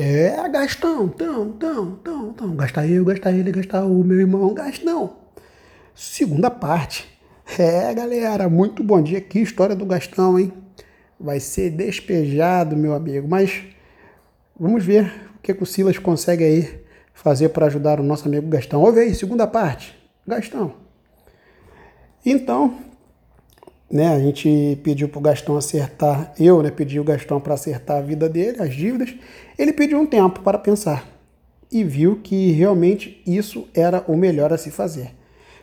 É, Gastão, tão, tão, tão, tão. Gasta eu, gasta ele, gasta o meu irmão, Gastão. Segunda parte. É, galera, muito bom dia. Que história do Gastão, hein? Vai ser despejado, meu amigo. Mas vamos ver o que, que o Silas consegue aí fazer para ajudar o nosso amigo Gastão. Ouve aí, segunda parte. Gastão. Então, né, a gente pediu para o Gastão acertar, eu né, pedi o Gastão para acertar a vida dele, as dívidas. Ele pediu um tempo para pensar e viu que realmente isso era o melhor a se fazer.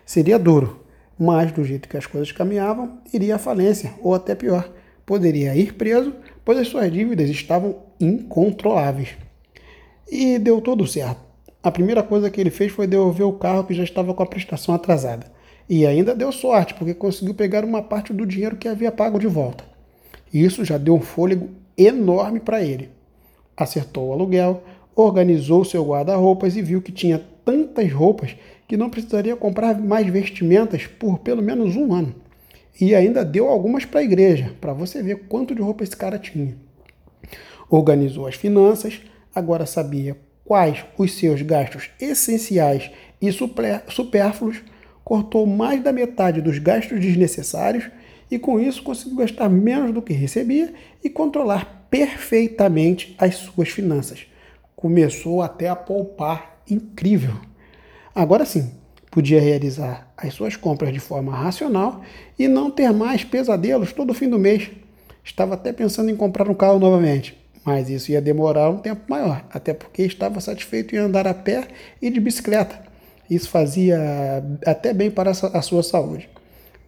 Seria duro, mas do jeito que as coisas caminhavam, iria à falência, ou até pior, poderia ir preso, pois as suas dívidas estavam incontroláveis. E deu tudo certo. A primeira coisa que ele fez foi devolver o carro que já estava com a prestação atrasada. E ainda deu sorte, porque conseguiu pegar uma parte do dinheiro que havia pago de volta. Isso já deu um fôlego enorme para ele. Acertou o aluguel, organizou seu guarda-roupas e viu que tinha tantas roupas que não precisaria comprar mais vestimentas por pelo menos um ano. E ainda deu algumas para a igreja, para você ver quanto de roupa esse cara tinha. Organizou as finanças, agora sabia quais os seus gastos essenciais e supérfluos cortou mais da metade dos gastos desnecessários e com isso conseguiu gastar menos do que recebia e controlar perfeitamente as suas finanças. Começou até a poupar incrível. Agora sim, podia realizar as suas compras de forma racional e não ter mais pesadelos todo fim do mês. Estava até pensando em comprar um carro novamente, mas isso ia demorar um tempo maior, até porque estava satisfeito em andar a pé e de bicicleta. Isso fazia até bem para a sua saúde.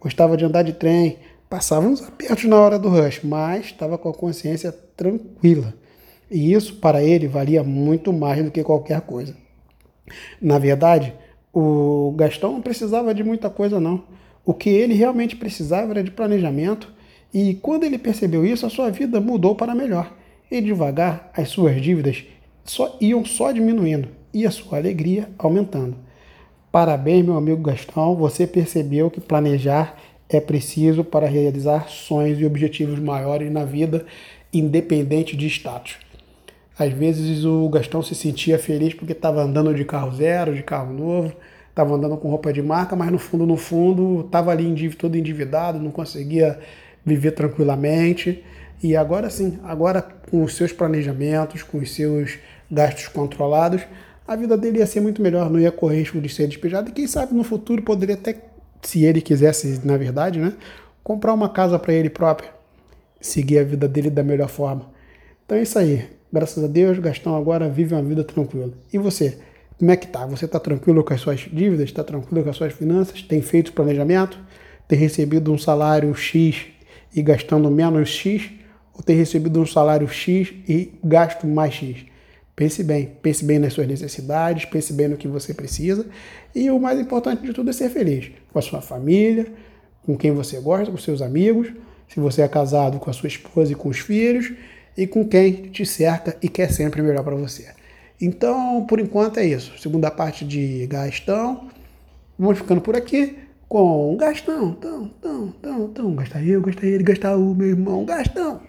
Gostava de andar de trem, passava uns apertos na hora do rush, mas estava com a consciência tranquila. E isso para ele valia muito mais do que qualquer coisa. Na verdade, o Gastão não precisava de muita coisa não. O que ele realmente precisava era de planejamento, e quando ele percebeu isso, a sua vida mudou para melhor. E devagar as suas dívidas só iam só diminuindo e a sua alegria aumentando. Parabéns, meu amigo Gastão, você percebeu que planejar é preciso para realizar sonhos e objetivos maiores na vida, independente de status. Às vezes o Gastão se sentia feliz porque estava andando de carro zero, de carro novo, estava andando com roupa de marca, mas no fundo, no fundo, estava ali todo endividado, não conseguia viver tranquilamente. E agora sim, agora com os seus planejamentos, com os seus gastos controlados, a vida dele ia ser muito melhor, não ia correr risco de ser despejado. E quem sabe no futuro poderia até, se ele quisesse, na verdade, né, comprar uma casa para ele próprio, seguir a vida dele da melhor forma. Então é isso aí. Graças a Deus, Gastão agora vive uma vida tranquila. E você? Como é que tá? Você está tranquilo com as suas dívidas? Está tranquilo com as suas finanças? Tem feito planejamento? Tem recebido um salário X e gastando menos X? Ou tem recebido um salário X e gasto mais X? Pense bem, pense bem nas suas necessidades, pense bem no que você precisa. E o mais importante de tudo é ser feliz com a sua família, com quem você gosta, com seus amigos, se você é casado com a sua esposa e com os filhos, e com quem te cerca e quer sempre melhor para você. Então, por enquanto é isso. Segunda parte de Gastão. Vamos ficando por aqui com Gastão. Tão, tão, tão, tão. Gasta eu, gasta ele, gasta o meu irmão. Gastão.